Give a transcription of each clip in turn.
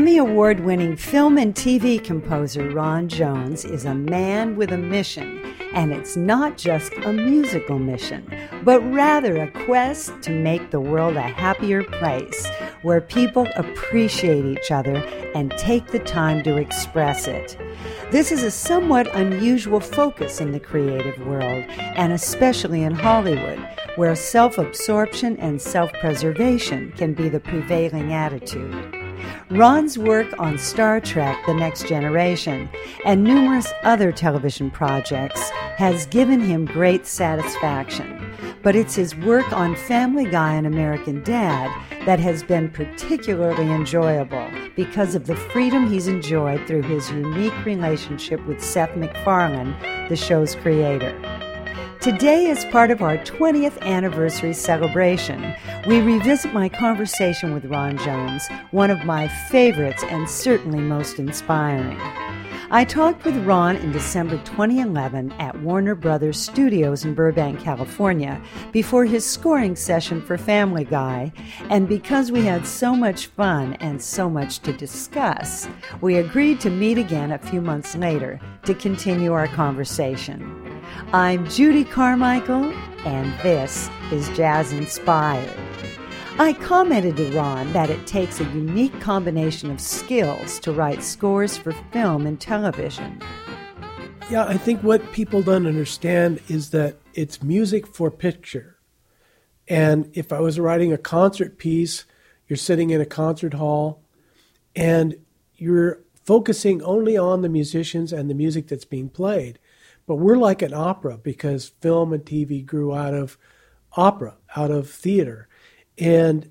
Emmy Award winning film and TV composer Ron Jones is a man with a mission, and it's not just a musical mission, but rather a quest to make the world a happier place where people appreciate each other and take the time to express it. This is a somewhat unusual focus in the creative world, and especially in Hollywood, where self absorption and self preservation can be the prevailing attitude. Ron's work on Star Trek The Next Generation and numerous other television projects has given him great satisfaction. But it's his work on Family Guy and American Dad that has been particularly enjoyable because of the freedom he's enjoyed through his unique relationship with Seth MacFarlane, the show's creator. Today, as part of our 20th anniversary celebration, we revisit my conversation with Ron Jones, one of my favorites and certainly most inspiring. I talked with Ron in December 2011 at Warner Brothers Studios in Burbank, California, before his scoring session for Family Guy. And because we had so much fun and so much to discuss, we agreed to meet again a few months later to continue our conversation. I'm Judy Carmichael, and this is Jazz Inspired. I commented to Ron that it takes a unique combination of skills to write scores for film and television. Yeah, I think what people don't understand is that it's music for picture. And if I was writing a concert piece, you're sitting in a concert hall and you're focusing only on the musicians and the music that's being played. But we're like an opera because film and TV grew out of opera, out of theater. And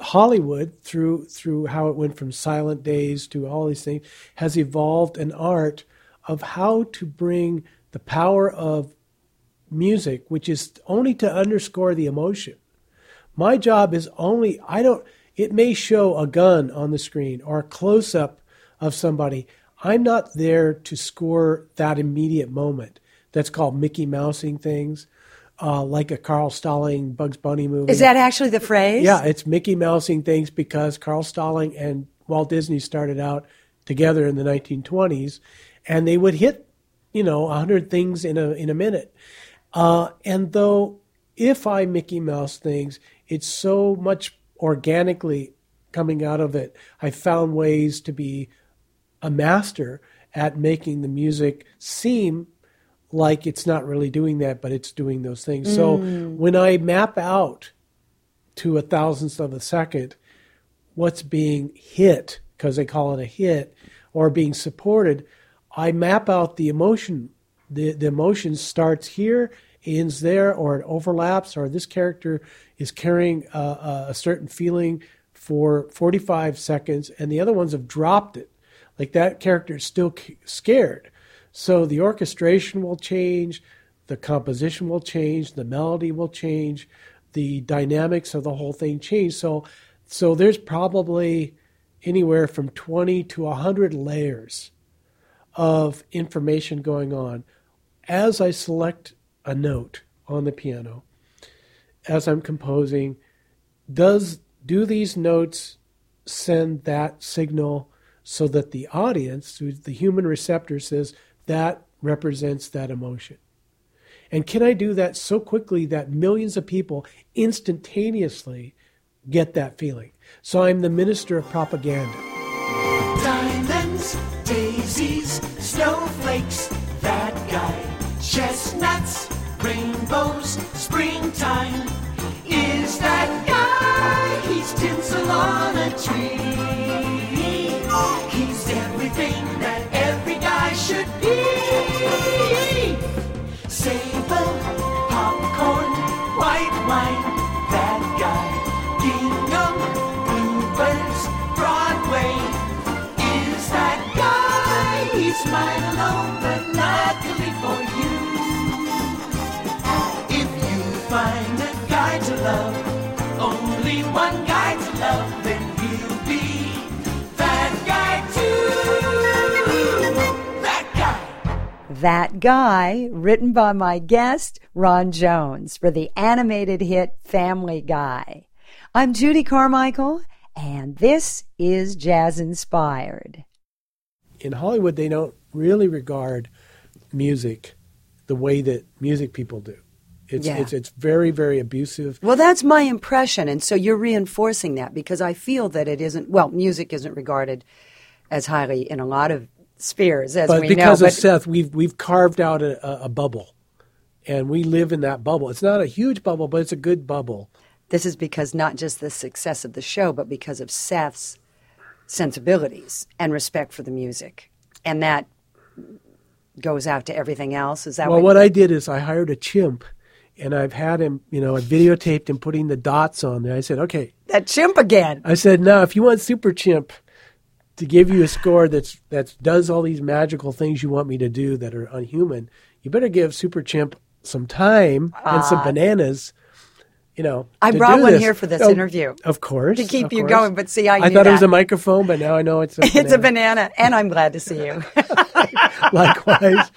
Hollywood, through through how it went from silent days to all these things, has evolved an art of how to bring the power of music, which is only to underscore the emotion. My job is only I don't it may show a gun on the screen or a close up of somebody. I'm not there to score that immediate moment. That's called Mickey Mousing things, uh, like a Carl Stalling Bugs Bunny movie. Is that actually the phrase? Yeah, it's Mickey Mousing things because Carl Stalling and Walt Disney started out together in the 1920s, and they would hit, you know, hundred things in a in a minute. Uh, and though if I Mickey Mouse things, it's so much organically coming out of it. I found ways to be a master at making the music seem like it's not really doing that, but it's doing those things. Mm. So when I map out to a thousandth of a second what's being hit, because they call it a hit, or being supported, I map out the emotion. The, the emotion starts here, ends there, or it overlaps, or this character is carrying a, a certain feeling for 45 seconds, and the other ones have dropped it. Like that character is still scared. So the orchestration will change, the composition will change, the melody will change, the dynamics of the whole thing change. So, so there's probably anywhere from 20 to 100 layers of information going on as I select a note on the piano, as I'm composing. Does do these notes send that signal so that the audience, the human receptor, says that represents that emotion. And can I do that so quickly that millions of people instantaneously get that feeling? So I'm the minister of propaganda. Diamonds, daisies, snowflakes, that guy, chestnuts, rainbows, springtime. Is that guy? He's tinsel on a tree. He's everything that every guy should be. That Guy, written by my guest, Ron Jones, for the animated hit Family Guy. I'm Judy Carmichael, And this is Jazz Inspired. In Hollywood, they don't really regard music the way that music people do. It's, Yeah. it's, it's very, very abusive. Well, that's my impression. And so you're reinforcing that because I feel that it isn't, well, music isn't regarded as highly in a lot of spheres, as but we because know. of Seth, we've we've carved out a, a, a bubble, and we live in that bubble. It's not a huge bubble, but it's a good bubble. This is because not just the success of the show, but because of Seth's sensibilities and respect for the music. And that goes out to everything else. Is that Well, what, what I did is I hired a chimp, and I've had him. You know, I videotaped him putting the dots on there. I said, okay. that chimp again? I said, now if you want Super Chimp to give you a score that's that does all these magical things you want me to do that are unhuman, you better give Super Chimp some time and some bananas. You know, Ah. I brought one this. here for this Oh, interview. Of course, To keep you course. going, but see, I I thought it was a microphone, but now I know it's a It's a banana. banana, and I'm glad to see you. Likewise,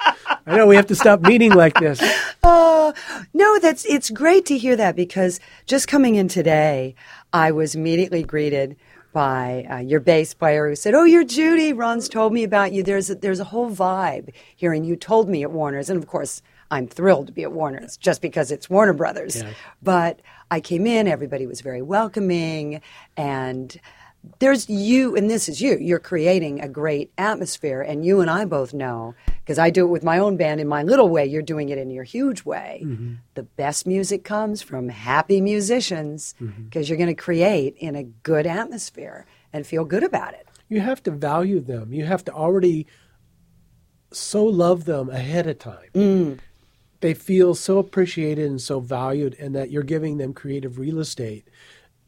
I know we have to stop meeting like this. Oh, no, that's it's great to hear that because just coming in today, I was immediately greeted by uh, your bass player who said, "Oh, you're Judy. Ron's told me about you. There's a, there's a whole vibe here, and you told me at Warner's, and of course." I'm thrilled to be at Warner's just because it's Warner Brothers. But I came in, everybody was very welcoming, and there's you, and this is you. You're creating a great atmosphere, and you and I both know because I do it with my own band in my little way. You're doing it in your huge way. Mm-hmm. The best music comes from happy musicians mm-hmm. because you're going to create in a good atmosphere and feel good about it. You have to value them. You have to already so love them ahead of time. Mm. They feel so appreciated and so valued, and that you're giving them creative real estate.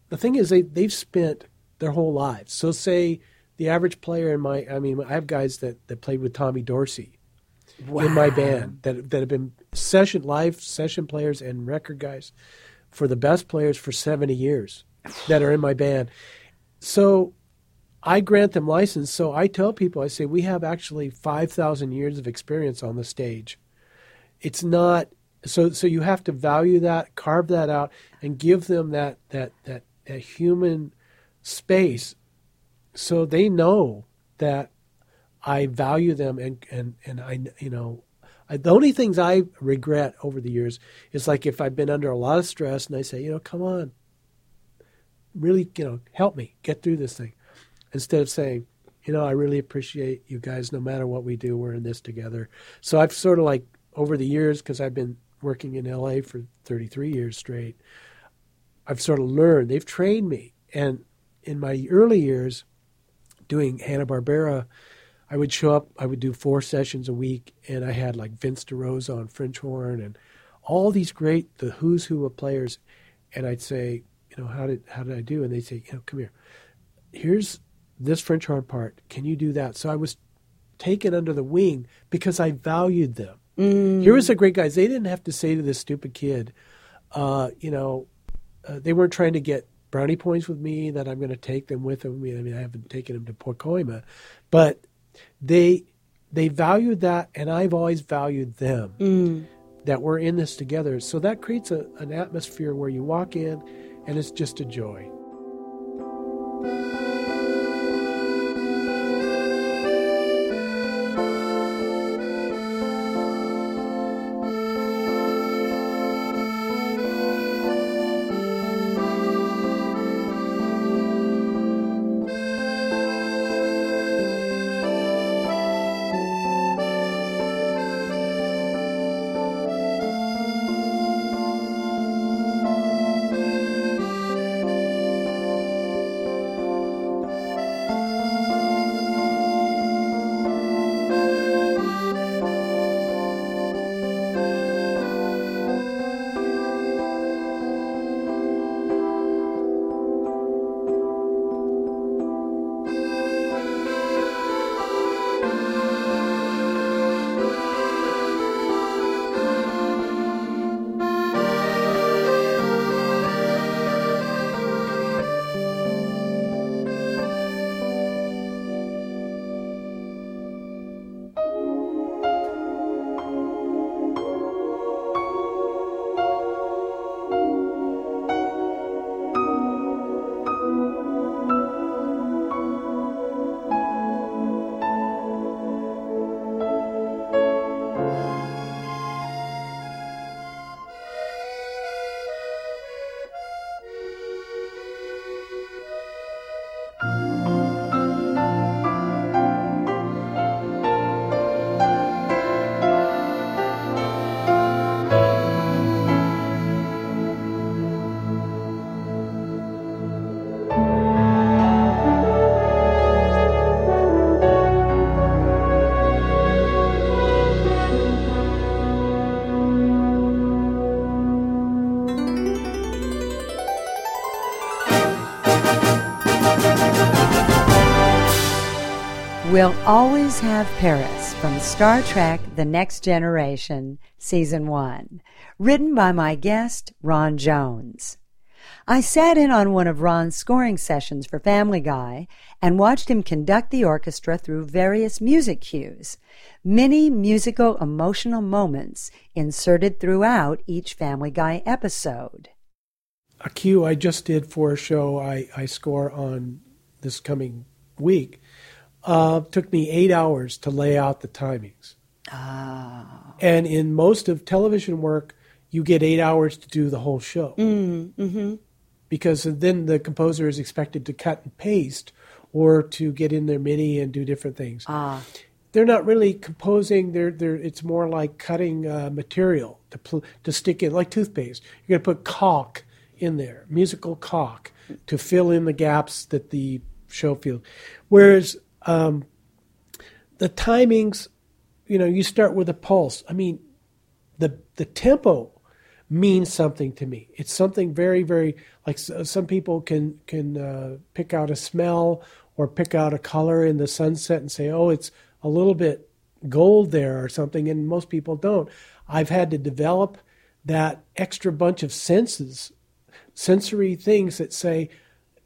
The thing is, they they've spent their whole lives. So, say the average player in my, I mean, I have guys that, that played with Tommy Dorsey in my band that that have been session live session players and record guys for the best players for 70 years that are in my band. So I grant them license. So I tell people, I say, we have actually 5,000 years of experience on the stage. It's not, so, so you have to value that, carve that out, and give them that, that, that, that human space so they know that I value them and, and, and I, you know, I, the only things I regret over the years is like if I've been under a lot of stress and I say, you know, come on, really, you know, help me get through this thing instead of saying, you know, I really appreciate you guys. No matter what we do, we're in this together. So I've sort of like over the years, because I've been working in LA for 33 years straight, I've sort of learned. They've trained me, and in my early years, doing Hanna Barbera, I would show up. I would do four sessions a week, and I had like Vince DeRosa on French horn and all these great the who's who of players. And I'd say, you know, how did how did I do? And they'd say, you know, come here. Here's this French horn part. Can you do that? So I was taken under the wing because I valued them. Here was the great guys. They didn't have to say to this stupid kid, uh, you know, uh, they weren't trying to get brownie points with me that I'm going to take them with me. I mean, I haven't taken them to Pacoima, but they they valued that, and I've always valued them. Mm. That we're in this together, so that creates a, an atmosphere where you walk in, and it's just a joy. We'll always have Paris from Star Trek The Next Generation, Season 1, written by my guest, Ron Jones. I sat in on one of Ron's scoring sessions for Family Guy and watched him conduct the orchestra through various music cues, many musical emotional moments inserted throughout each Family Guy episode. A cue I just did for a show I, I score on this coming week uh, took me eight hours to lay out the timings. Ah. And in most of television work, you get eight hours to do the whole show. Mm-hmm. Because then the composer is expected to cut and paste or to get in their MIDI and do different things. Ah. They're not really composing. They're, they're, it's more like cutting uh, material to, pl- to stick in, like toothpaste. You're going to put caulk in there, musical caulk, to fill in the gaps that the show feels. Whereas um, the timings, you know, you start with a pulse. I mean, the the tempo means something to me. It's something very, very like some people can can uh, pick out a smell or pick out a color in the sunset and say, oh, it's a little bit gold there or something, and most people don't. I've had to develop that extra bunch of senses, sensory things that say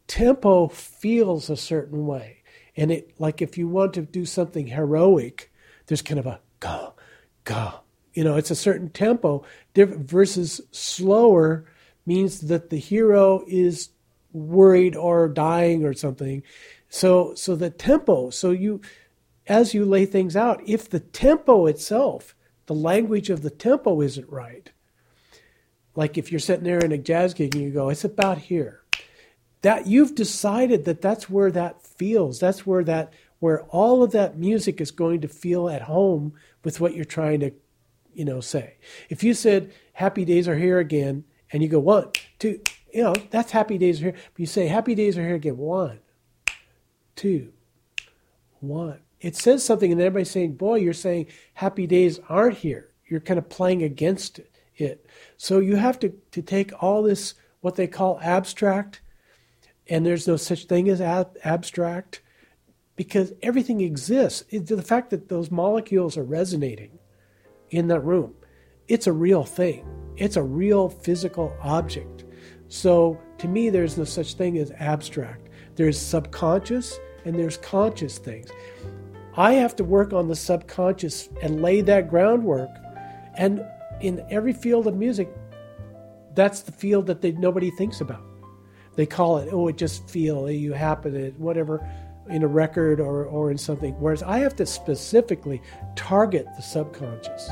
tempo feels a certain way. And it like if you want to do something heroic, there's kind of a go, go. You know, it's a certain tempo. Versus slower means that the hero is worried or dying or something. So so the tempo. So you as you lay things out, if the tempo itself, the language of the tempo isn't right, like if you're sitting there in a jazz gig and you go, it's about here that you've decided that that's where that feels. That's where that where all of that music is going to feel at home with what you're trying to you know say. If you said happy days are here again and you go one two you know that's happy days are here. But you say happy days are here again. One two one. It says something and everybody's saying boy you're saying happy days aren't here. You're kind of playing against it. So you have to, to take all this what they call abstract and there's no such thing as ab- abstract because everything exists. It, the fact that those molecules are resonating in that room, it's a real thing. It's a real physical object. So to me, there's no such thing as abstract. There's subconscious and there's conscious things. I have to work on the subconscious and lay that groundwork. And in every field of music, that's the field that they, nobody thinks about they call it, oh, it just feel, you happen to, whatever, in a record or, or in something. Whereas I have to specifically target the subconscious.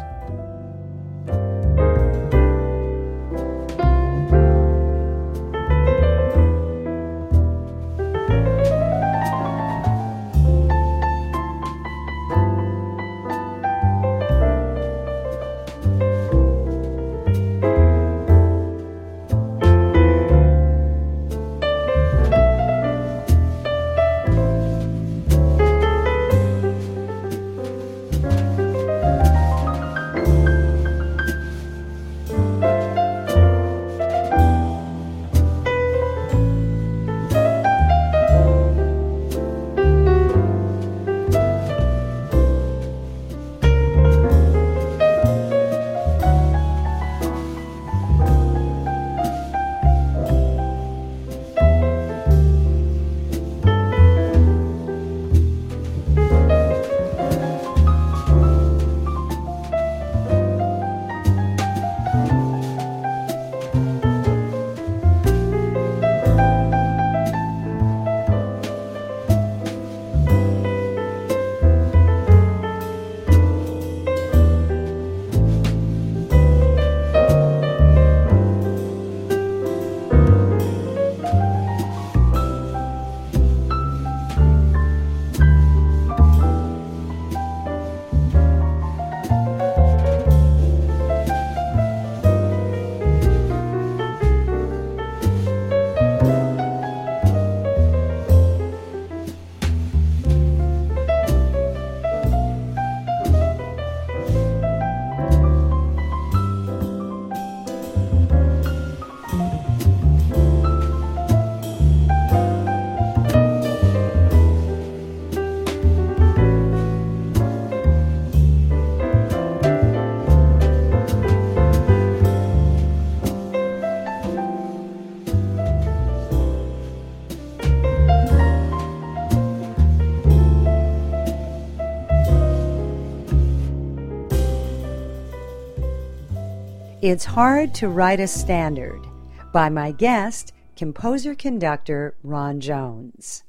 It's Hard to Write a Standard by my guest, composer conductor Ron Jones.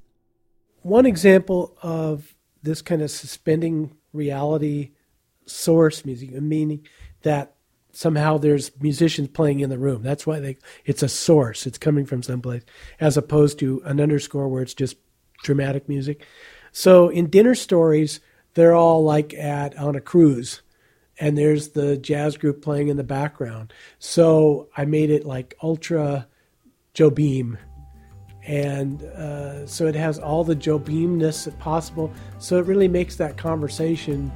One example of this kind of suspending reality source music, meaning that somehow there's musicians playing in the room. That's why they it's a source. It's coming from someplace, as opposed to an underscore where it's just dramatic music. So in dinner stories, they're all like at on a cruise, and there's the jazz group playing in the background. So I made it like ultra Jobim. And uh, so it has all the Jobimness possible. So it really makes that conversation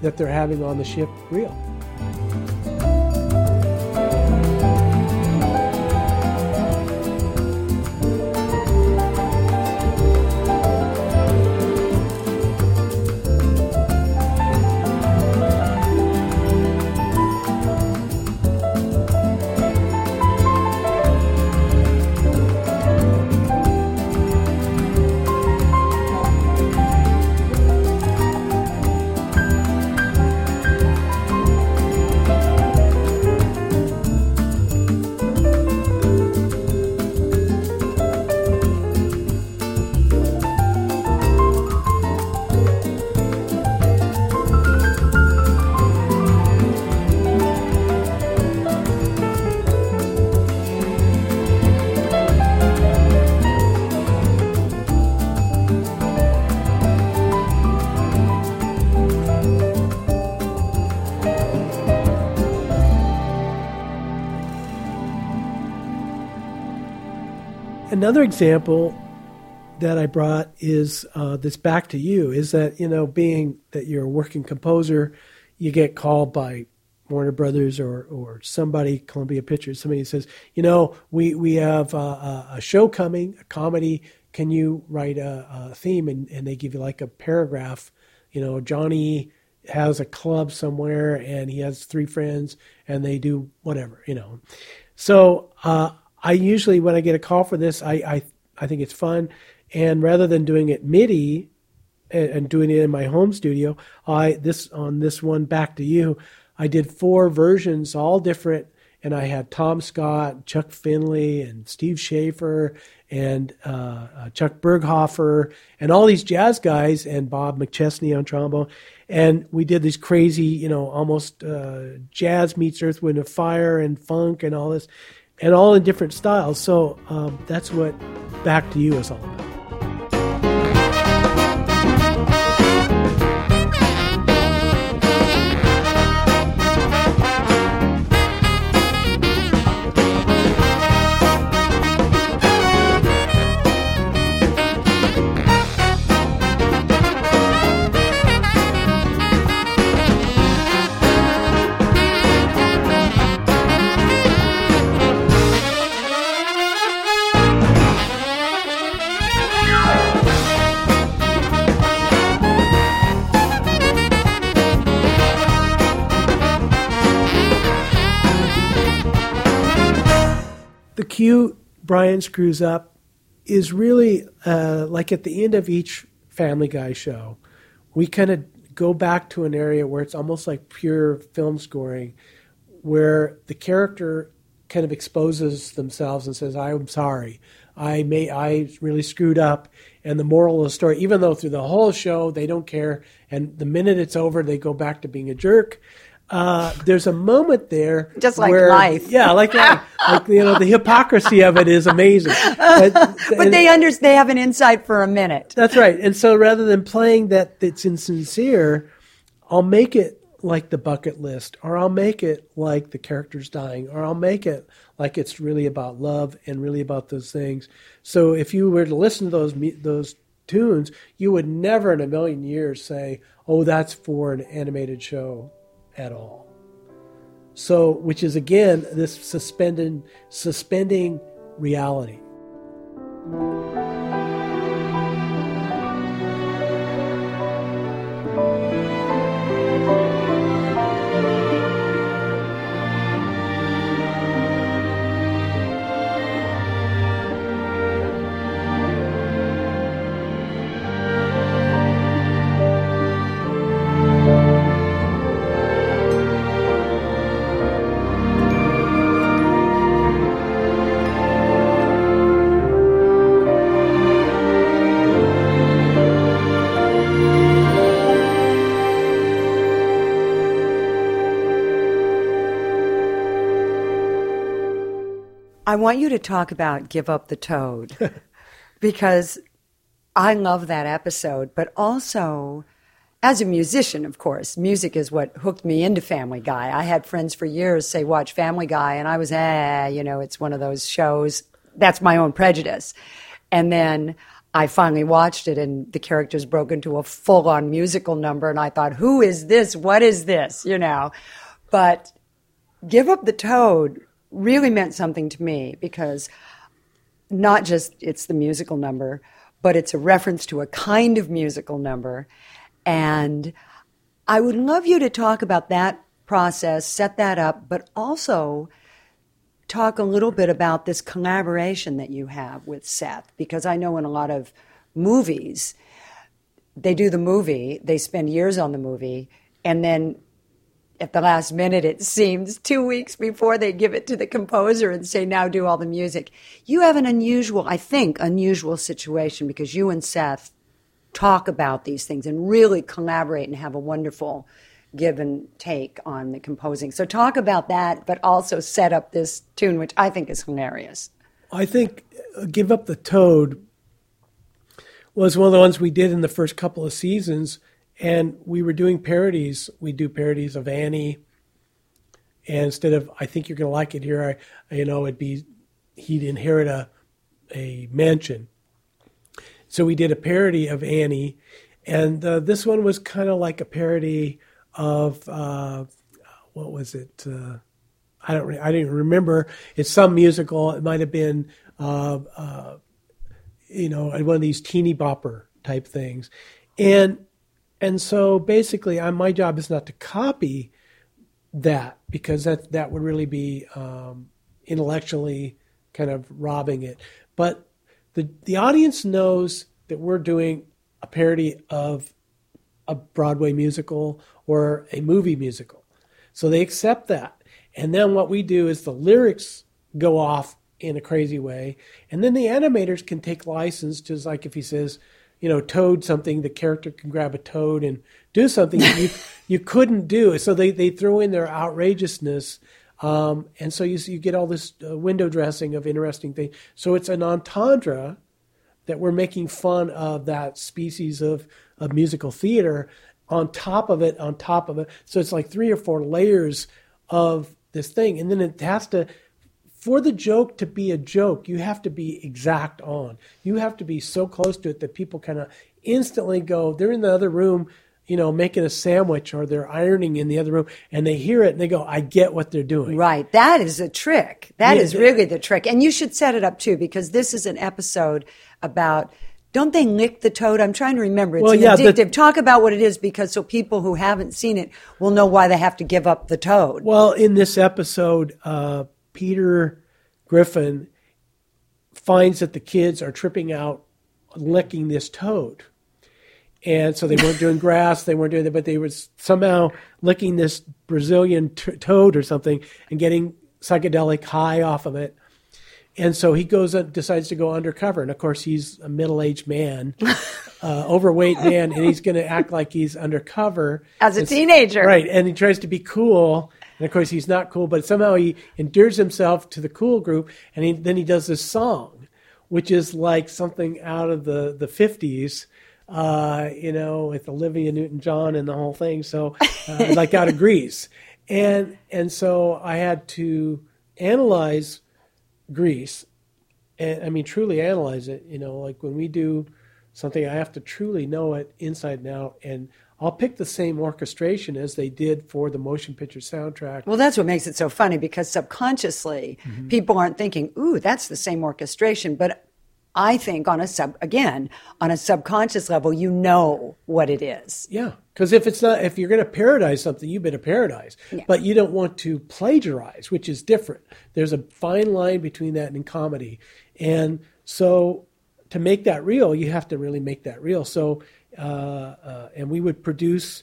that they're having on the ship real. Another example that I brought is uh, this back to you is that, you know, being that you're a working composer, you get called by Warner Brothers or, or somebody, Columbia Pictures, somebody says, you know, we, we have a, a show coming, a comedy. Can you write a, a theme? And, and they give you like a paragraph. You know, Johnny has a club somewhere and he has three friends and they do whatever, you know. So uh, I usually, when I get a call for this, I, I, I think it's fun. And rather than doing it MIDI and, and doing it in my home studio, I this on this one back to you, I did four versions, all different, and I had Tom Scott, Chuck Findley, and Steve Schaefer, and uh, uh, Chuck Berghofer, and all these jazz guys, and Bob McChesney on trombone, and we did these crazy, you know, almost uh, jazz meets Earth, Wind, and Fire, and funk, and all this, and all in different styles. So um, that's what Back to You is all about. Cue Brian screws up is really uh, like at the end of each Family Guy show, we kind of go back to an area where it's almost like pure film scoring, where the character kind of exposes themselves and says, "I'm sorry, I may I really screwed up." And the moral of the story, even though through the whole show they don't care, and the minute it's over, they go back to being a jerk uh, there's a moment there, Just like where- life. Yeah, like life. like you know, the hypocrisy of it is amazing. But, But they under, they have an insight for a minute. that's right. And so rather than playing that it's insincere, I'll make it like the bucket list, or I'll make it like the character's dying, or I'll make it like it's really about love and really about those things. So if you were to listen to those those tunes, you would never in a million years say, "Oh, that's for an animated show," at all. So, which is again this suspended suspending reality. Want you to talk about Give Up the Toad because I love that episode, but also as a musician, of course, music is what hooked me into Family Guy. I had friends for years say, watch Family Guy, and I was, eh, you know, it's one of those shows. That's my own prejudice. And then I finally watched it, and the characters broke into a full on musical number, and I thought, who is this? What is this? You know? But Give Up the Toad really meant something to me because not just it's the musical number, but it's a reference to a kind of musical number. And I would love you to talk about that process, set that up, but also talk a little bit about this collaboration that you have with Seth, because I know in a lot of movies, they do the movie, they spend years on the movie, and then at the last minute, it seems, two weeks before they give it to the composer and say, now do all the music. You have an unusual, I think, unusual situation because you and Seth talk about these things and really collaborate and have a wonderful give and take on the composing. So talk about that, but also set up this tune, which I think is hilarious. I think uh, Give Up the Toad was one of the ones we did in the first couple of seasons and we were doing parodies. We do parodies of Annie, and instead of "I think you're going to like it here," I, you know, it'd be he'd inherit a a mansion. So we did a parody of Annie, and uh, this one was kind of like a parody of uh, what was it? Uh, I don't. I didn't remember. It's some musical. It might have been, uh, uh, you know, one of these teeny bopper type things, and and so basically, I, my job is not to copy that because that that would really be um, intellectually kind of robbing it. But the the audience knows that we're doing a parody of a Broadway musical or a movie musical, so they accept that. And then what we do is the lyrics go off in a crazy way, and then the animators can take license, just like if he says you know, toad something, the character can grab a toad and do something you you couldn't do. So they, they throw in their outrageousness, um, and so you you get all this uh, window dressing of interesting things. So it's an entendre that we're making fun of that species of of musical theater on top of it, on top of it. So it's like three or four layers of this thing, and then it has to for the joke to be a joke, you have to be exact on. You have to be so close to it that people kind of instantly go, they're in the other room, you know, making a sandwich or they're ironing in the other room and they hear it and they go, I get what they're doing. Right. That is a trick. That yeah, is really the trick. And you should set it up too because this is an episode about don't they lick the toad? I'm trying to remember. It's well, yeah, addictive. The, Talk about what it is because so people who haven't seen it will know why they have to give up the toad. Well, in this episode, uh, Peter Griffin finds that the kids are tripping out licking this toad. And so they weren't doing grass, they weren't doing that, but they were somehow licking this Brazilian t- toad or something and getting psychedelic high off of it. And so he goes and decides to go undercover. And of course, he's a middle aged man, uh, overweight man, and he's going to act like he's undercover as a teenager. Right. And he tries to be cool. And of course, he's not cool, but somehow he endears himself to the cool group, and he, then he does this song, which is like something out of the, the 50s, uh, you know, with Olivia Newton John and the whole thing. So, uh, like out of Grease. And, and so I had to analyze Grease, and I mean, truly analyze it. You know, like when we do something, I have to truly know it inside and out. And I'll pick the same orchestration as they did for the motion picture soundtrack. Well, that's what makes it so funny because subconsciously mm-hmm. people aren't thinking, ooh, that's the same orchestration. But I think on a sub, again, on a subconscious level, you know what it is. Yeah. Because if it's not, if you're going to parodize something, you've better parodize. Yeah. But you don't want to plagiarize, which is different. There's a fine line between that and comedy. And so to make that real, you have to really make that real. So, and we would produce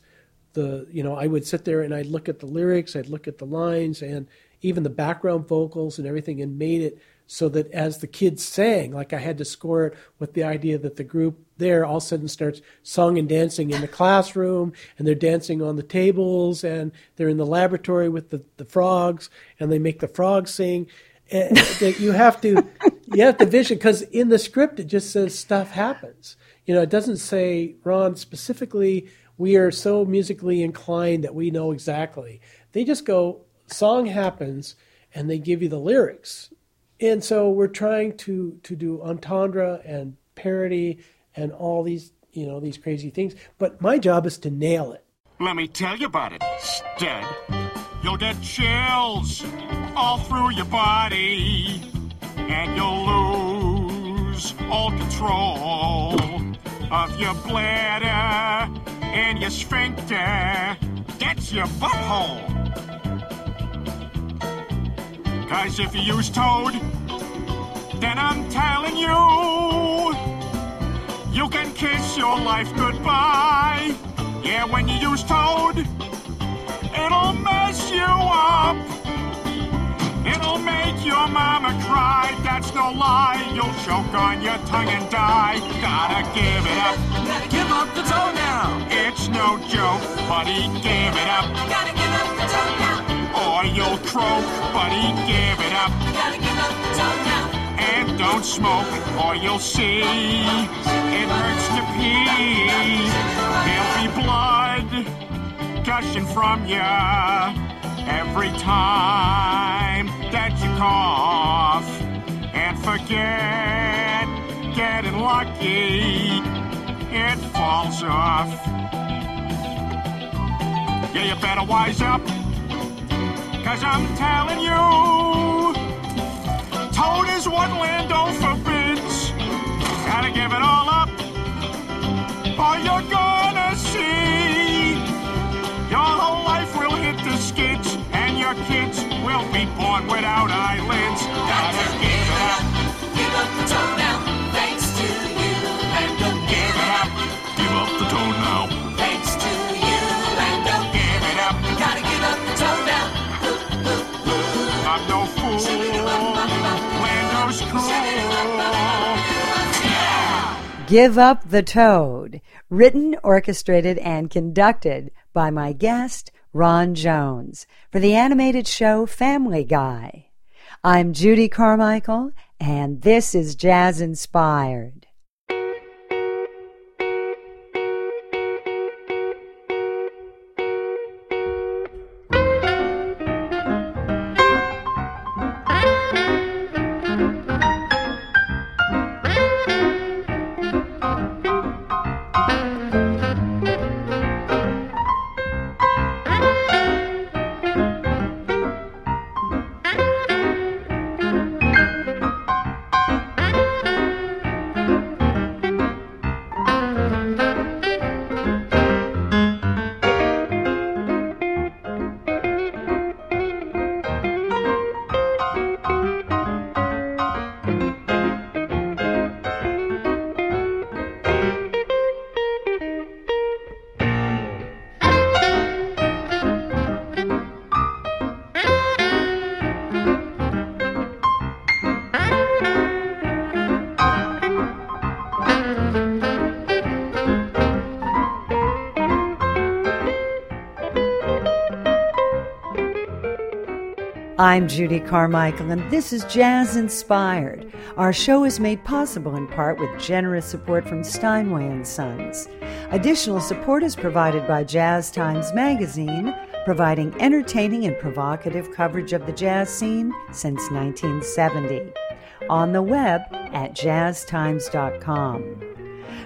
the, you know, I would sit there and I'd look at the lyrics, I'd look at the lines, and even the background vocals and everything, and made it so that as the kids sang, like I had to score it with the idea that the group there all of a sudden starts song and dancing in the classroom, and they're dancing on the tables, and they're in the laboratory with the, the frogs, and they make the frogs sing. uh, that you have to you have to vision because in the script it just says stuff happens. You know, it doesn't say Ron specifically. We are so musically inclined that we know exactly. They just go song happens and they give you the lyrics. And so we're trying to to do entendre and parody and all these you know these crazy things. But my job is to nail it. Let me tell you about it, stud. You'll get chills all through your body, and you'll lose all control of your bladder and your sphincter. That's your butthole. Cause if you use Toad, then I'm telling you, you can kiss your life goodbye. Yeah, when you use Toad, it'll mess you up. It'll make your mama cry. That's no lie. You'll choke on your tongue and die. Gotta give it up. Gotta give up the toe now. It's no joke, buddy. Give it up. Gotta give up the toe now. Or you'll croak, buddy. Give it up. Gotta give up the toe now. And don't smoke, or you'll see it hurts to pee. There'll be blood gushing from ya every time that you cough. And forget getting lucky, it falls off. Yeah, you better wise up, cause I'm telling you. Toad is what Lando oh, forbids. Gotta give it all up, or you're gonna see. Your kids will be born without eyelids. Gotta give it up, Give up the toe now. Thanks to you, Lando. give it up, give up the toad now. Thanks to you, Lando. Give it up, Gotta give up the toe now. I'm no fool. Lando's cool. Give Up the Toad, written, orchestrated, and conducted by my guest, Ron Jones, for the animated show Family Guy. I'm Judy Carmichael, and this is Jazz Inspired. I'm Judy Carmichael, and this is Jazz Inspired. Our show is made possible in part with generous support from Steinway and Sons. Additional support is provided by Jazz Times Magazine, providing entertaining and provocative coverage of the jazz scene since 1970. On the web at jazztimes.com.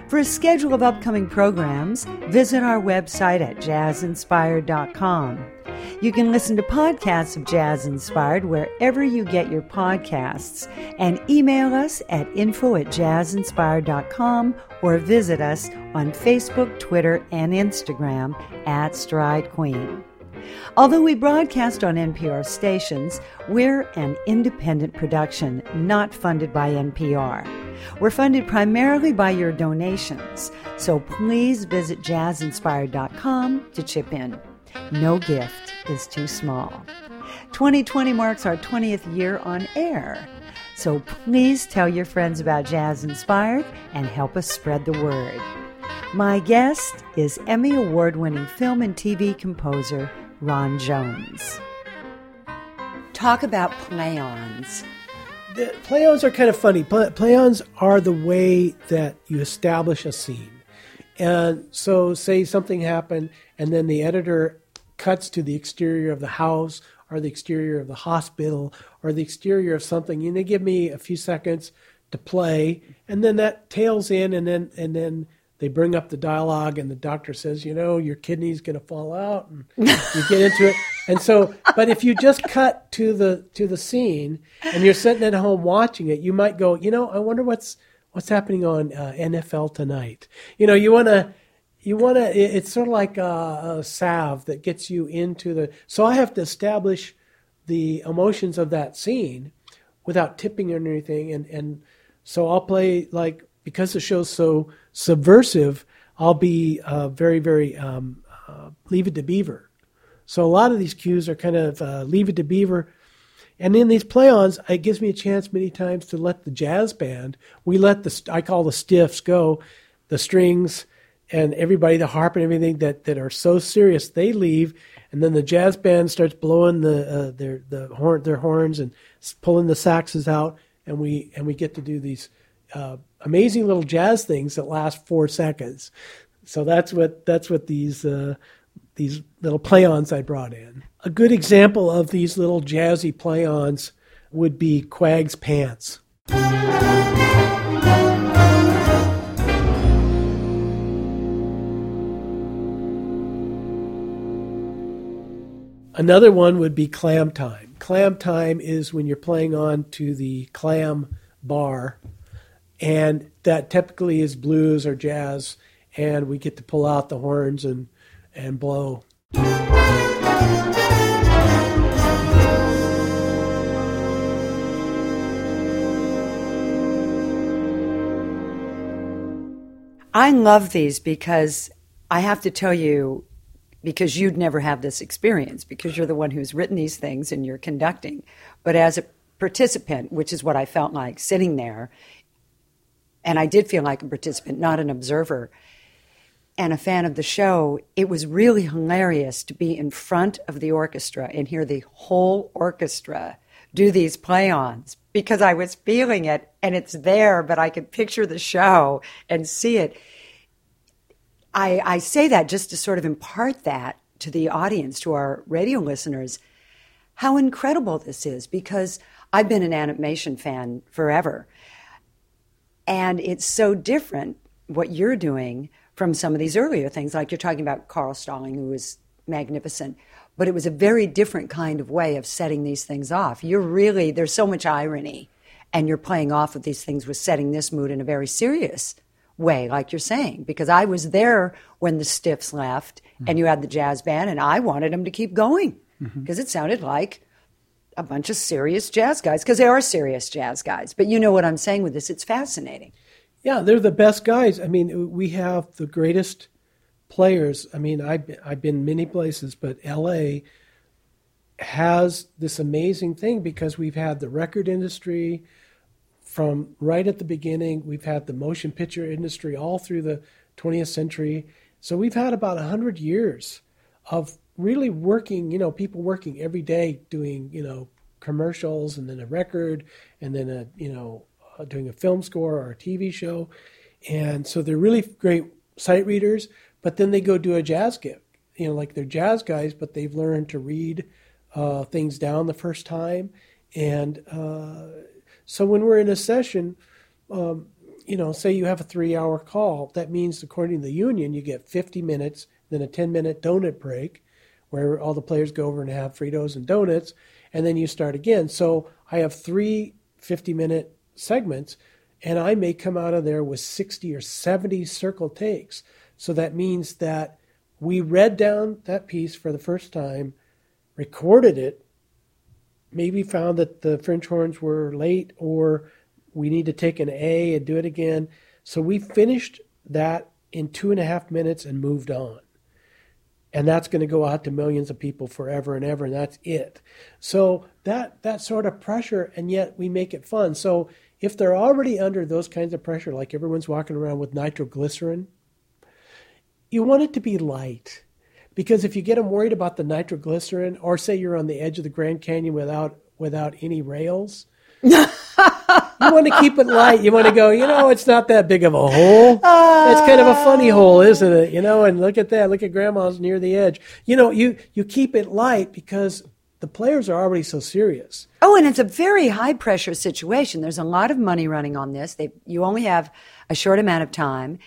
For a schedule of upcoming programs, visit our website at jazzinspired.com. You can listen to podcasts of Jazz Inspired wherever you get your podcasts and email us at info at jazzinspired.com or visit us on Facebook, Twitter, and Instagram at Stride Queen. Although we broadcast on NPR stations, we're an independent production not funded by NPR. We're funded primarily by your donations, so please visit jazzinspired.com to chip in. No gift is too small. 2020 marks our 20th year on air. So please tell your friends about Jazz Inspired and help us spread the word. My guest is Emmy Award winning film and TV composer Ron Jones. Talk about play-ons. The play-ons are kind of funny. Play- Play-ons are the way that you establish a scene. And so, say something happened, and then the editor cuts to the exterior of the house, or the exterior of the hospital, or the exterior of something, and they give me a few seconds to play, and then that tails in, and then and then they bring up the dialogue, and the doctor says, you know, your kidney's going to fall out, and you get into it. And so, but if you just cut to the to the scene, and you're sitting at home watching it, you might go, you know, I wonder what's what's happening on uh, NFL tonight. You know, you want to. You want to. It's sort of like a, a salve that gets you into the. So I have to establish the emotions of that scene without tipping or anything, and and so I'll play like because the show's so subversive. I'll be uh, very very um, uh, leave it to Beaver. So a lot of these cues are kind of uh, leave it to Beaver. And in these play-ons, it gives me a chance many times to let the jazz band, we let the, I call the stiffs go, the strings and everybody, the harp and everything that, that are so serious, they leave. And then the jazz band starts blowing the, uh, their, the horn, their horns and pulling the saxes out. And we, and we get to do these uh, amazing little jazz things that last four seconds. So that's what, that's what these, uh, these little play-ons I brought in. A good example of these little jazzy play-ons would be Quag's Pants. Another one would be clam time. Clam time is when you're playing on to the clam bar, and that typically is blues or jazz, and we get to pull out the horns and and blow. I love these because I have to tell you, because you'd never have this experience, because you're the one who's written these things and you're conducting. But as a participant, which is what I felt like sitting there, and I did feel like a participant, not an observer, and a fan of the show, it was really hilarious to be in front of the orchestra and hear the whole orchestra do these play ons because I was feeling it and it's there, but I could picture the show and see it. I, I say that just to sort of impart that to the audience, to our radio listeners, how incredible this is because I've been an animation fan forever. And it's so different what you're doing from some of these earlier things, like you're talking about Carl Stalling, who was magnificent. But it was a very different kind of way of setting these things off. You're really, there's so much irony, and you're playing off of these things with setting this mood in a very serious way, like you're saying, because I was there when the Stiffs left mm-hmm. and you had the jazz band, and I wanted them to keep going because mm-hmm. it sounded like a bunch of serious jazz guys, because they are serious jazz guys. But you know what I'm saying with this, it's fascinating. Yeah, they're the best guys. I mean, we have the greatest players. I mean, I've, I've been many places, but LA has this amazing thing because we've had the record industry from right at the beginning. We've had the motion picture industry all through the 20th century. So we've had about 100 years of really working, you know, people working every day doing, you know, commercials and then a record and then a, you know, uh, doing a film score or a TV show. And so they're really great sight readers, but then they go do a jazz gig. You know, like they're jazz guys, but they've learned to read uh, things down the first time. And uh, so when we're in a session, um, you know, say you have a three hour call, that means, according to the union, you get 50 minutes, then a 10 minute donut break where all the players go over and have Fritos and donuts, and then you start again. So I have three 50 minute segments, and I may come out of there with 60 or 70 circle takes. So that means that we read down that piece for the first time, recorded it, maybe found that the French horns were late or we need to take an A and do it again. So we finished that in two and a half minutes and moved on. And that's going to go out to millions of people forever and ever, and that's it. So that that sort of pressure, and yet we make it fun. So if they're already under those kinds of pressure, like everyone's walking around with nitroglycerin, you want it to be light. Because if you get them worried about the nitroglycerin, or say you're on the edge of the Grand Canyon without without any rails. you want to keep it light. You want to go, you know, it's not that big of a hole. it's kind of a funny hole, isn't it? You know, and look at that. Look at grandma's near the edge. You know, you, you keep it light because the players are already so serious. Oh, and it's a very high pressure situation. There's a lot of money running on this. They, you only have a short amount of time.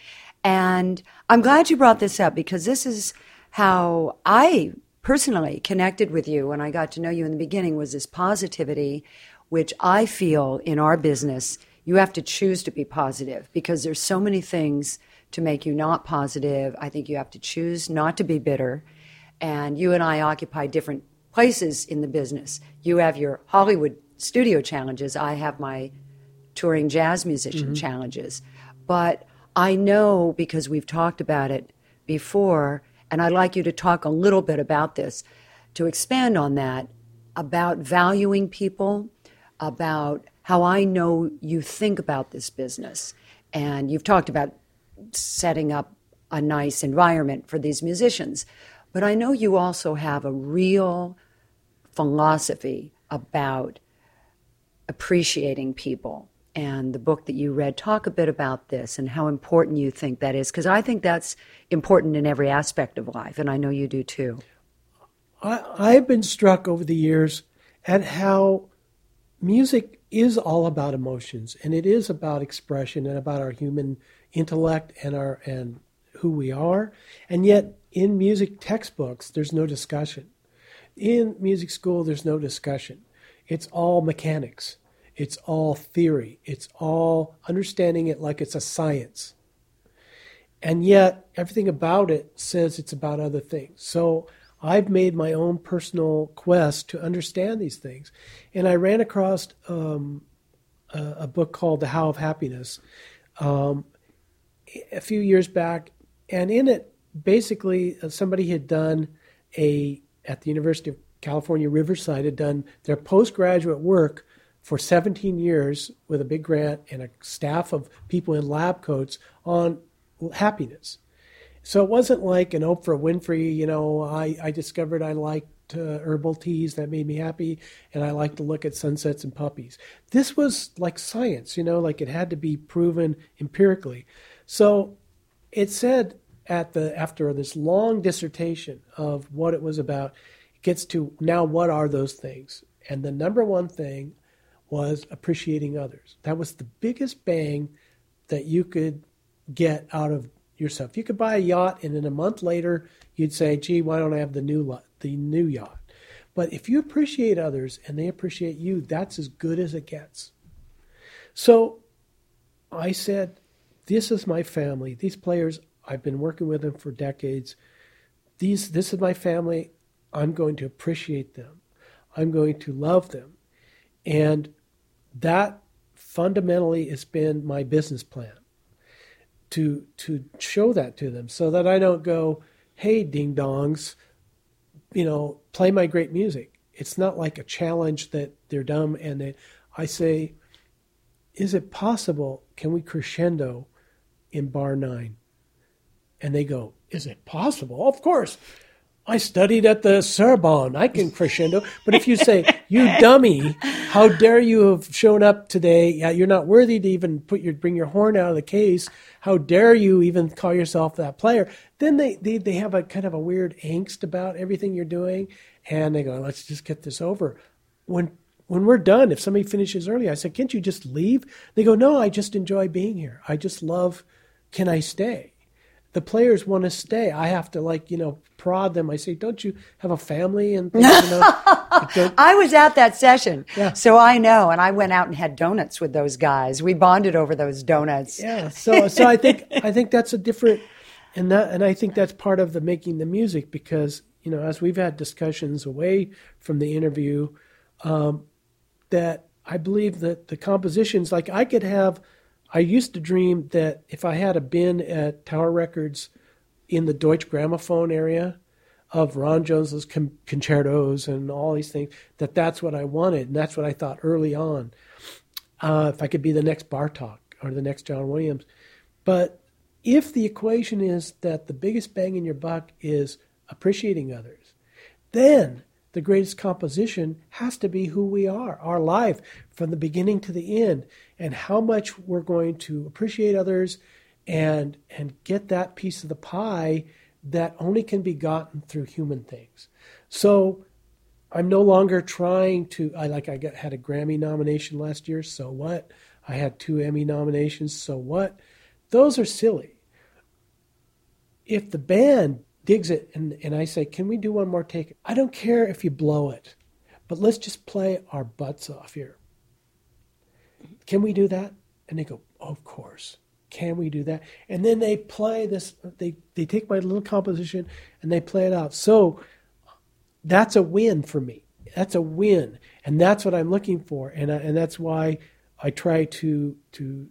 And I'm glad you brought this up because this is how I personally connected with you when I got to know you in the beginning was this positivity, which I feel in our business, you have to choose to be positive because there's so many things to make you not positive. I think you have to choose not to be bitter. And you and I occupy different places in the business. You have your Hollywood studio challenges. I have my touring jazz musician mm-hmm. challenges. But I know because we've talked about it before, and I'd like you to talk a little bit about this, to expand on that, about valuing people, about how I know you think about this business. And you've talked about setting up a nice environment for these musicians. But I know you also have a real philosophy about appreciating people. And the book that you read, talk a bit about this and how important you think that is, because I think that's important in every aspect of life, and I know you do too. I, I've been struck over the years at how music is all about emotions and it is about expression and about our human intellect and our and who we are. And yet in music textbooks there's no discussion. In music school there's no discussion. It's all mechanics. It's all theory. It's all understanding it like it's a science. And yet, everything about it says it's about other things. So I've made my own personal quest to understand these things. And I ran across um, a, a book called The How of Happiness um, a few years back. And in it, basically, uh, somebody had done a, at the University of California, Riverside, had done their postgraduate work for 17 years with a big grant and a staff of people in lab coats on happiness. So it wasn't like an Oprah Winfrey, you know, I, I discovered I liked uh, herbal teas that made me happy and I like to look at sunsets and puppies. This was like science, you know, like it had to be proven empirically. So it said at the after this long dissertation of what it was about, it gets to now what are those things? And the number one thing was appreciating others. That was the biggest bang that you could get out of yourself. You could buy a yacht, and then a month later, you'd say, "Gee, why don't I have the new the new yacht?" But if you appreciate others and they appreciate you, that's as good as it gets. So I said, "This is my family. These players, I've been working with them for decades. These, this is my family. I'm going to appreciate them. I'm going to love them, and that fundamentally has been my business plan." to to show that to them so that I don't go, hey ding dongs, you know, play my great music. It's not like a challenge that they're dumb and they I say, is it possible can we crescendo in bar nine? And they go, Is it possible? Of course. I studied at the Sorbonne. I can crescendo. But if you say, "You dummy, how dare you have shown up today? Yeah, you're not worthy to even put your bring your horn out of the case. How dare you even call yourself that player?" Then they they, they have a kind of a weird angst about everything you're doing, and they go, "Let's just get this over." When when we're done, if somebody finishes early, I said, "Can't you just leave?" They go, "No, I just enjoy being here. I just love. Can I stay?" The players want to stay. I have to like you know prod them. I say, "Don't you have a family?" And things, you know, I was at that session, Yeah. so I know, and I went out and had donuts with those guys. We bonded over those donuts. yeah. So so I think I think that's a different, and that and I think that's part of the making the music because you know as we've had discussions away from the interview, um, that I believe that the compositions like I could have. I used to dream that if I had a bin at Tower Records in the Deutsche Grammophon area of Ron Jones's con- concertos and all these things, that that's what I wanted, and that's what I thought early on. Uh, if I could be the next Bartok or the next John Williams, but if the equation is that the biggest bang in your buck is appreciating others, then the greatest composition has to be who we are, our life from the beginning to the end, and how much we're going to appreciate others and and get that piece of the pie that only can be gotten through human things. So I'm no longer trying to I like I got had a Grammy nomination last year, so what? I had two Emmy nominations, so what? Those are silly. If the band digs it and, and I say, Can we do one more take? I don't care if you blow it, but let's just play our butts off here. Can we do that? And they go, Of course. Can we do that? And then they play this, they, they take my little composition and they play it out. So that's a win for me. That's a win. And that's what I'm looking for. And, I, and that's why I try to, to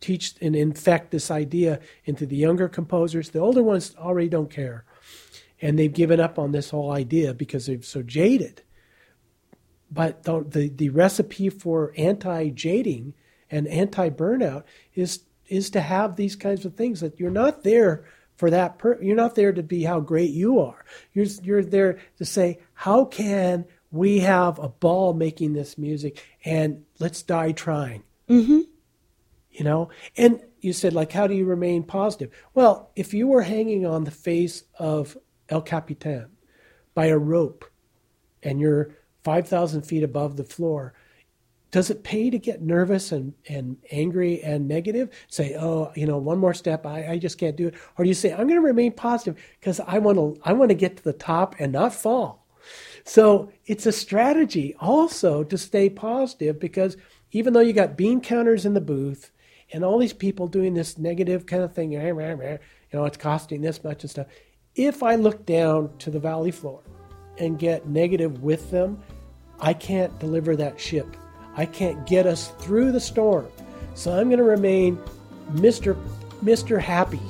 teach and infect this idea into the younger composers. The older ones already don't care. And they've given up on this whole idea because they're so jaded. But the, the, the recipe for anti jading and anti burnout is is to have these kinds of things that you're not there for that per- you're not there to be how great you are. You're you're there to say how can we have a ball making this music and let's die trying? Mm-hmm. you know? And you said like how do you remain positive? Well if you were hanging on the face of el capitan by a rope and you're 5000 feet above the floor does it pay to get nervous and, and angry and negative say oh you know one more step I, I just can't do it or do you say i'm going to remain positive because i want to i want to get to the top and not fall so it's a strategy also to stay positive because even though you got bean counters in the booth and all these people doing this negative kind of thing, you know, it's costing this much and stuff. If I look down to the valley floor and get negative with them, I can't deliver that ship. I can't get us through the storm. So I'm going to remain Mr. Mr. Happy,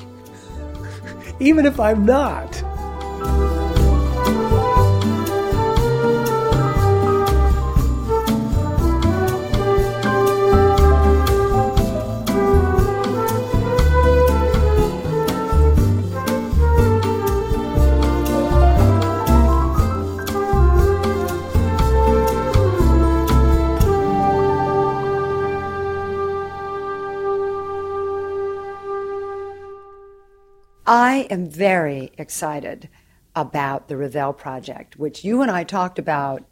even if I'm not. I am very excited about the Ravel project, which you and I talked about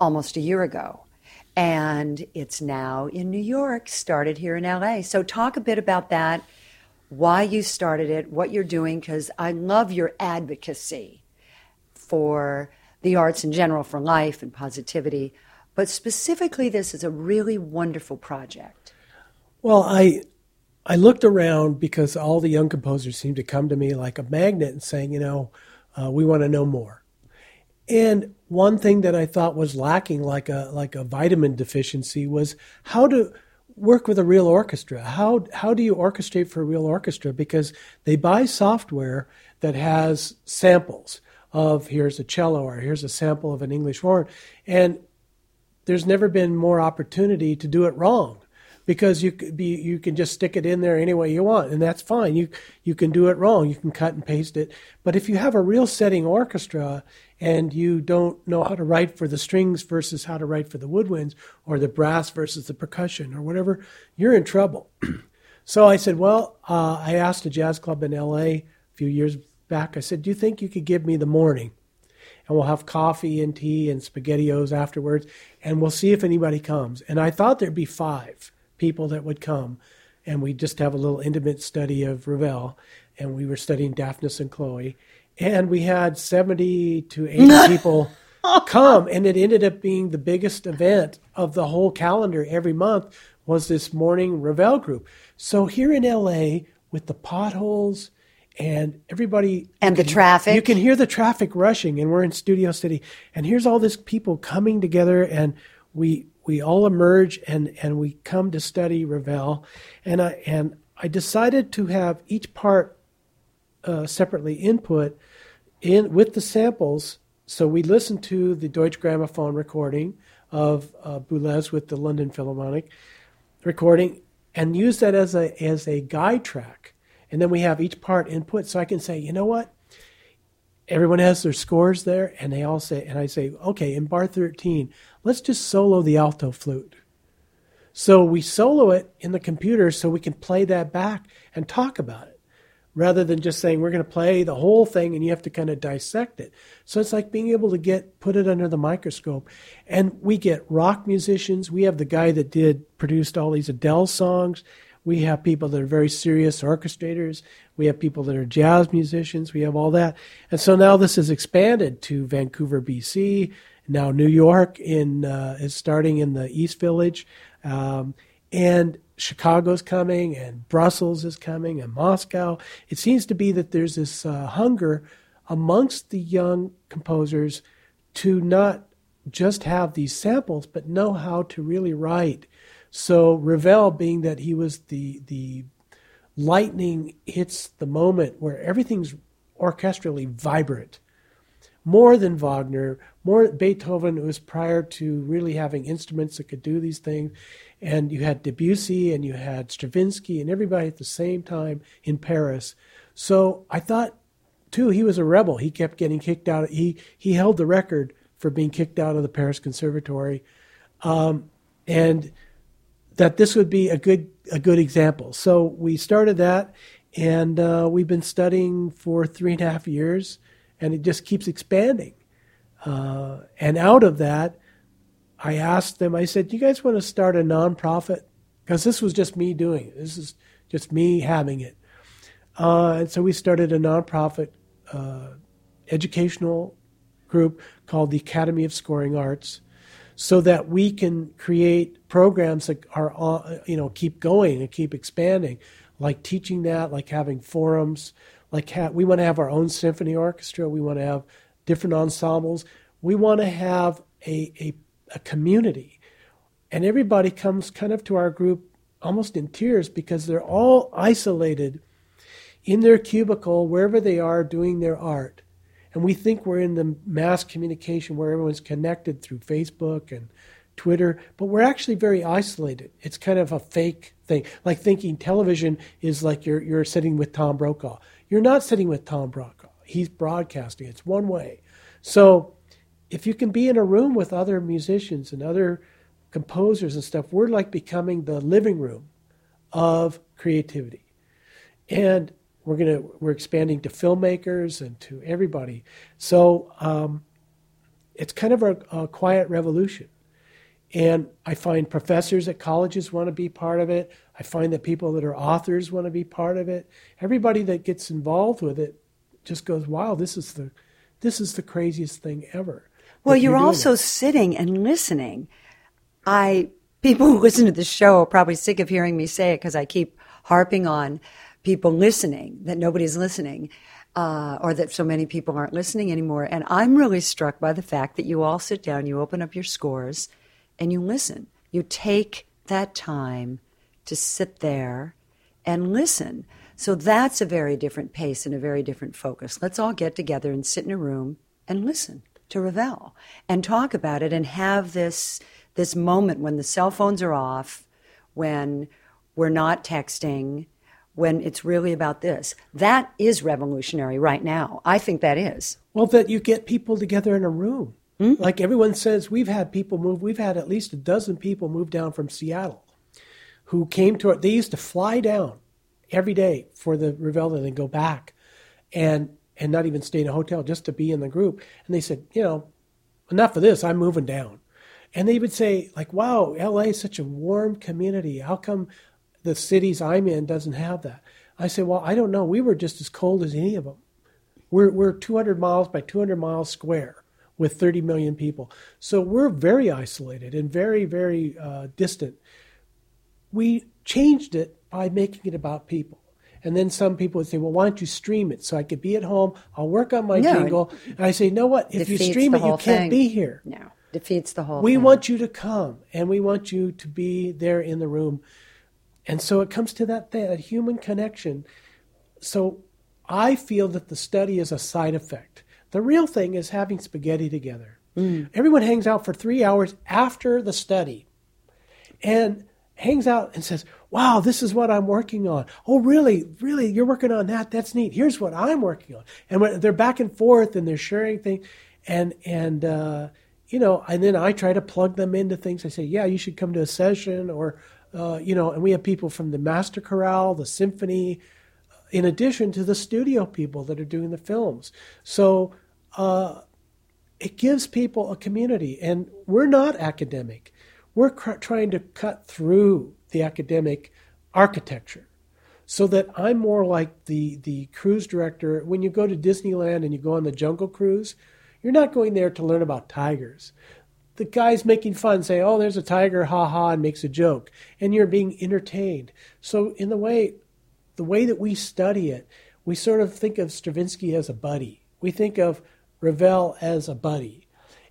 almost a year ago. And it's now in New York, started here in LA. So, talk a bit about that, why you started it, what you're doing, because I love your advocacy for the arts in general, for life and positivity. But specifically, this is a really wonderful project. Well, I I looked around because all the young composers seemed to come to me like a magnet and saying, you know, uh, we want to know more. And one thing that I thought was lacking, like a like a vitamin deficiency, was how to work with a real orchestra. How how do you orchestrate for a real orchestra? Because they buy software that has samples of here's a cello or here's a sample of an English horn, and there's never been more opportunity to do it wrong because you be you can just stick it in there any way you want and that's fine. You you can do it wrong. You can cut and paste it. But if you have a real setting orchestra and you don't know how to write for the strings versus how to write for the woodwinds or the brass versus the percussion or whatever you're in trouble. So i said well uh, i asked a jazz club in la a few years back. I said do you think you could give me the morning? And we'll have coffee and tea and spaghettios afterwards and we'll see if anybody comes and i thought there'd be five people that would come, and we just have a little intimate study of Ravel, and we were studying Daphnis and Chloe, and we had seventy to eighty people come, and it ended up being the biggest event of the whole calendar every month was this morning Ravel group. So here in LA with the potholes and everybody And the can- traffic. You can hear the traffic rushing and we're in Studio City and here's all this people coming together and we we all emerge and and we come to study Ravel and I and I decided to have each part uh, separately input in with the samples. So we listened to the Deutsche Grammophon recording of uh, Boulez with the London Philharmonic recording, and use that as a as a guide track. And then we have each part input, so I can say, you know what? Everyone has their scores there, and they all say, and I say, okay, in bar 13, let's just solo the alto flute. So we solo it in the computer so we can play that back and talk about it rather than just saying we're going to play the whole thing and you have to kind of dissect it. So it's like being able to get put it under the microscope. And we get rock musicians. We have the guy that did produced all these Adele songs. We have people that are very serious orchestrators. We have people that are jazz musicians. We have all that. And so now this has expanded to Vancouver, BC. Now New York in uh, is starting in the East Village. Um, and Chicago's coming, and Brussels is coming, and Moscow. It seems to be that there's this uh, hunger amongst the young composers to not just have these samples, but know how to really write. So Ravel, being that he was the the lightning hits the moment where everything's orchestrally vibrant, more than Wagner, more Beethoven was prior to really having instruments that could do these things. And you had Debussy and you had Stravinsky and everybody at the same time in Paris. So I thought, too, he was a rebel. He kept getting kicked out. He he held the record for being kicked out of the Paris Conservatory, um, and that this would be a good a good example. So we started that, and uh, we've been studying for three and a half years and it just keeps expanding. Uh, and out of that, I asked them, I said, Do you guys want to start a nonprofit? Because this was just me doing it. This is just me having it. Uh, and so we started a nonprofit uh, educational group called the Academy of Scoring Arts so that we can create programs that are, you know, keep going and keep expanding, like teaching that, like having forums, like ha- we want to have our own symphony orchestra. We want to have different ensembles. We want to have a, a, a community. And everybody comes kind of to our group almost in tears because they're all isolated in their cubicle, wherever they are doing their art. And we think we're in the mass communication where everyone's connected through Facebook and Twitter, but we're actually very isolated. It's kind of a fake thing, like thinking television is like you're, you're sitting with Tom Brokaw. You're not sitting with Tom Brokaw. He's broadcasting. It's one way. So if you can be in a room with other musicians and other composers and stuff, we're like becoming the living room of creativity. And we're gonna we're expanding to filmmakers and to everybody. So um, it's kind of a, a quiet revolution. And I find professors at colleges want to be part of it. I find that people that are authors want to be part of it. Everybody that gets involved with it just goes, "Wow, this is the this is the craziest thing ever." Well, that you're, also it. sitting and listening. I people who listen to the show are probably sick of hearing me say it because I keep harping on people listening that nobody's listening. Uh, or that so many people aren't listening anymore. And I'm really struck by the fact that you all sit down, you open up your scores, and you listen. You take that time to sit there and listen. So that's a very different pace and a very different focus. Let's all get together and sit in a room and listen to Ravel and talk about it and have this this moment when the cell phones are off, when we're not texting, when it's really about this. That is revolutionary right now. I think that is. Well, that you get people together in a room. Hmm? Like everyone says, we've had people move. We've had at least a dozen people move down from Seattle who came to it. They used to fly down every day for the Ravel and then go back and and not even stay in a hotel just to be in the group. And they said, you know, enough of this. I'm moving down. And they would say, like, wow, LA is such a warm community. How come the cities I'm in doesn't have that? I said, well, I don't know. We were just as cold as any of them. We're, we're 200 miles by 200 miles square with 30 million people. So we're very isolated and very, very uh, distant. We changed it by making it about people. And then some people would say, well, why don't you stream it so I could be at home? I'll work on my No, jingle. And I say, you know what? If you stream it, you can't thing. be here. No, defeats the whole We thing. want you to come and we want you to be there in the room. And so it comes to that, thing, that human connection. So I feel that the study is a side effect. The real thing is having spaghetti together. Everyone hangs out for three hours after the study and hangs out and says, wow, this is what I'm working on. Oh, really? Really? You're working on that? That's neat. Here's what I'm working on. And when they're back and forth and they're sharing things. And, and, uh, you know, and then I try to plug them into things. I say, yeah, you should come to a session or, uh, you know, and we have people from the master chorale, the symphony, in addition to the studio people that are doing the films. So, uh, it gives people a community and we're not academic. We're cr- trying to cut through the academic architecture so that I'm more like the, the cruise director. When you go to Disneyland and you go on the jungle cruise, you're not going there to learn about tigers. The guy's making fun, say, oh, there's a tiger, ha ha, and makes a joke. And you're being entertained. So in the way, the way that we study it, we sort of think of Stravinsky as a buddy. We think of Ravel as a buddy.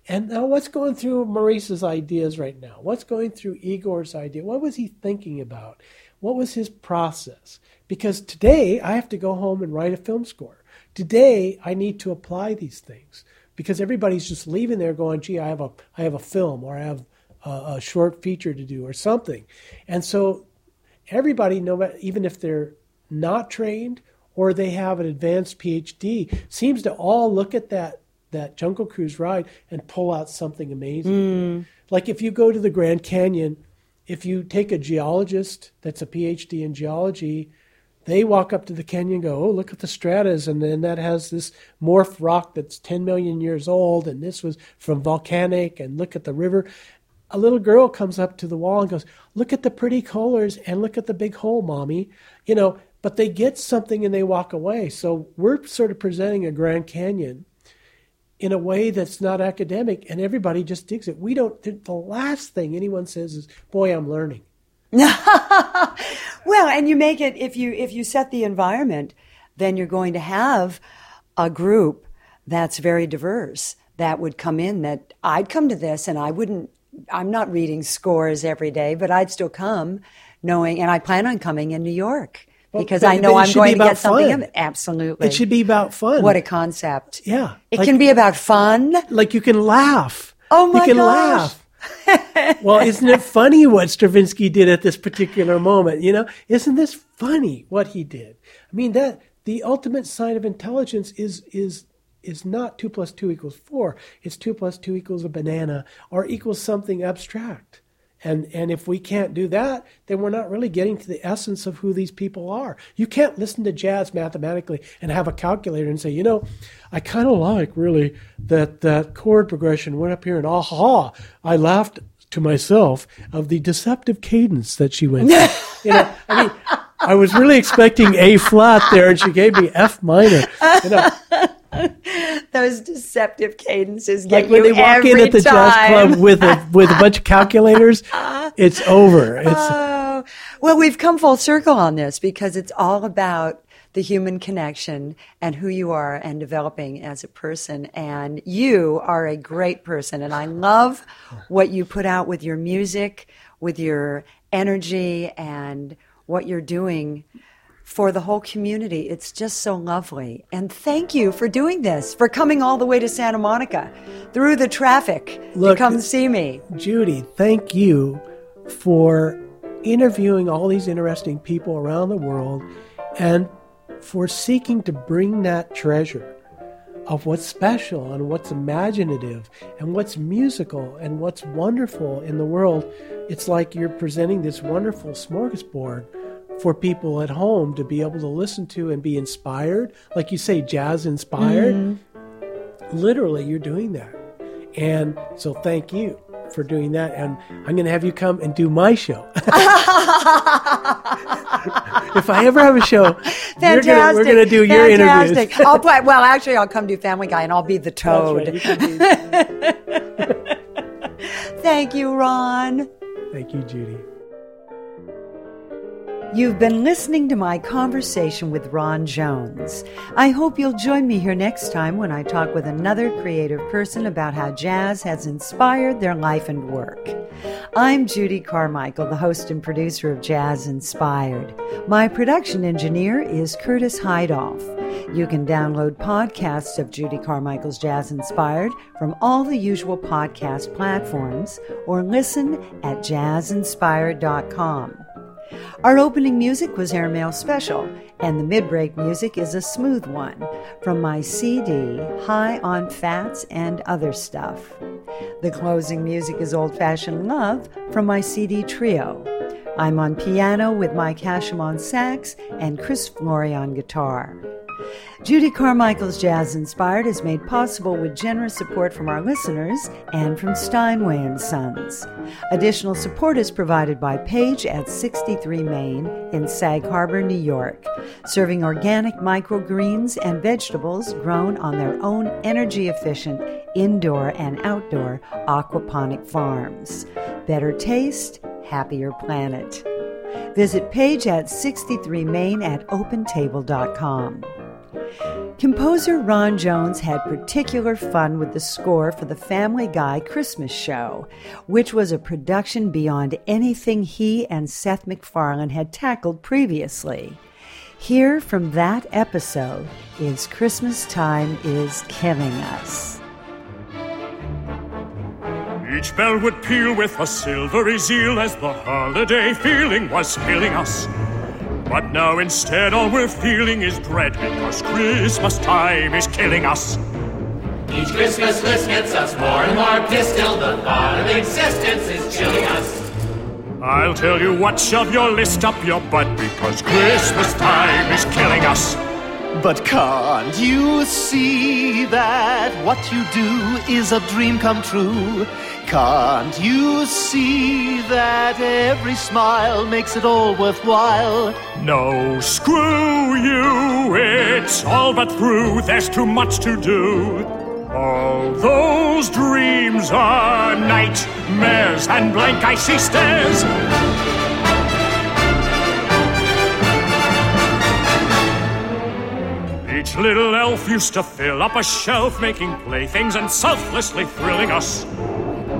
And now, what's going through Maurice's ideas right now? What's going through Igor's idea? What was he thinking about? What was his process? Because today I have to go home and write a film score. Today I need to apply these things because everybody's just leaving there going, "Gee, I have a I have a film or I have a, a short feature to do or something," and so everybody, no even if they're not trained or they have an advanced PhD, seems to all look at that that Jungle Cruise ride and pull out something amazing. Mm. Like if you go to the Grand Canyon, if you take a geologist that's a PhD in geology, they walk up to the canyon and go, Oh, look at the stratas. And then that has this morph rock that's 10 million years old. And this was from volcanic. And look at the river. A little girl comes up to the wall and goes, Look at the pretty colors and look at the big hole, mommy. You know, but they get something and they walk away. So we're sort of presenting a Grand Canyon in a way that's not academic and everybody just digs it. We don't, the last thing anyone says is, boy, I'm learning. well, and you make it, if you, if you set the environment, then you're going to have a group that's very diverse that would come in that I'd come to this and I wouldn't, I'm not reading scores every day, but I'd still come knowing, and I plan on coming in New York because but- I know I'm going to get something fun. of it. Absolutely. It should be about fun. What a concept. Yeah. It Like- can be about fun. like you can laugh. Oh my You can gosh. laugh. well, isn't it funny what Stravinsky did at this particular moment? You know, isn't this funny what he did? I mean, that the ultimate sign of intelligence is is is not two plus two equals four. It's two plus two equals a banana or equals something abstract. And and if we can't do that, then we're not really getting to the essence of who these people are. You can't listen to jazz mathematically and have a calculator and say, you know, I kind of like really that that chord progression went up here and aha, I laughed to myself of the deceptive cadence that she went. you know, I mean, I was really expecting A flat there, and she gave me F minor. You know, Those deceptive cadences get like when you they walk every in at the time. jazz club with a with a bunch of calculators, it's over. It's Oh, well, we've come full circle on this because it's all about the human connection and who you are and developing as a person. And you are a great person. And I love what you put out with your music, with your energy, and what you're doing for the whole community. It's just so lovely. And thank you for doing this, for coming all the way to Santa Monica through the traffic Look, to come see me. Judy, thank you for interviewing all these interesting people around the world and for seeking to bring that treasure of what's special and what's imaginative and what's musical and what's wonderful in the world. It's like you're presenting this wonderful smorgasbord for people at home to be able to listen to and be inspired. Like you say, jazz inspired. Mm-hmm. Literally, you're doing that. And so, thank you for doing that. And I'm going to have you come and do my show. if I ever have a show, Fantastic. gonna, we're going to do your interviews. Fantastic. I'll play. Well, actually, I'll come do Family Guy, and I'll be the toad. right. You be- Thank you, Ron. Thank you, Judy. You've been listening to my conversation with Ron Jones. I hope you'll join me here next time when I talk with another creative person about how jazz has inspired their life and work. I'm Judy Carmichael, the host and producer of Jazz Inspired. My production engineer is Curtis Hydoff. You can download podcasts of Judy Carmichael's Jazz Inspired from all the usual podcast platforms or listen at jazzinspired.com. Our opening music was Airmail Special, and the mid break music is a smooth one from my CD, High on Fats and Other Stuff. The closing music is Old Fashioned Love from my CD Trio. I'm on piano with Mike Hashim on sax and Chris Flory on guitar. Judy Carmichael's Jazz Inspired is made possible with generous support from our listeners and from Steinway and Sons. Additional support is provided by Page at 63 Main in Sag Harbor, New York, serving organic microgreens and vegetables grown on their own energy efficient indoor and outdoor aquaponic farms. Better taste, happier planet. Visit Page at 63 Main at opentable.com. Composer Ron Jones had particular fun with the score for the Family Guy Christmas show, which was a production beyond anything he and Seth MacFarlane had tackled previously. Here from that episode is Christmas Time is Killing Us. Each bell would peal with a silvery zeal as the holiday feeling was killing us. But now instead all we're feeling is dread because Christmas time is killing us. Each Christmas list gets us more and more distilled. The thought of existence is chilling us. I'll tell you what, shove your list up your butt because Christmas time is killing us. But can't you see that what you do is a dream come true? Can't you see that every smile makes it all worthwhile? No, screw you, it's all but through. There's too much to do. All those dreams are nightmares and blank icy stares. Each little elf used to fill up a shelf, making playthings and selflessly thrilling us.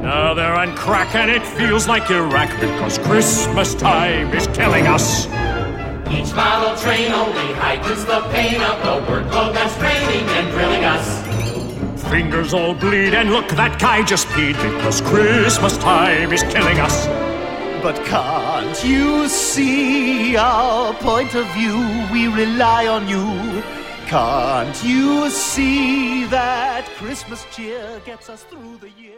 Now they're on crack and it feels like Iraq because Christmas time is killing us. Each model train only heightens the pain of the workload that's draining and drilling us. Fingers all bleed and look, that guy just peed because Christmas time is killing us. But can't you see our point of view? We rely on you. Can't you see that Christmas cheer gets us through the year?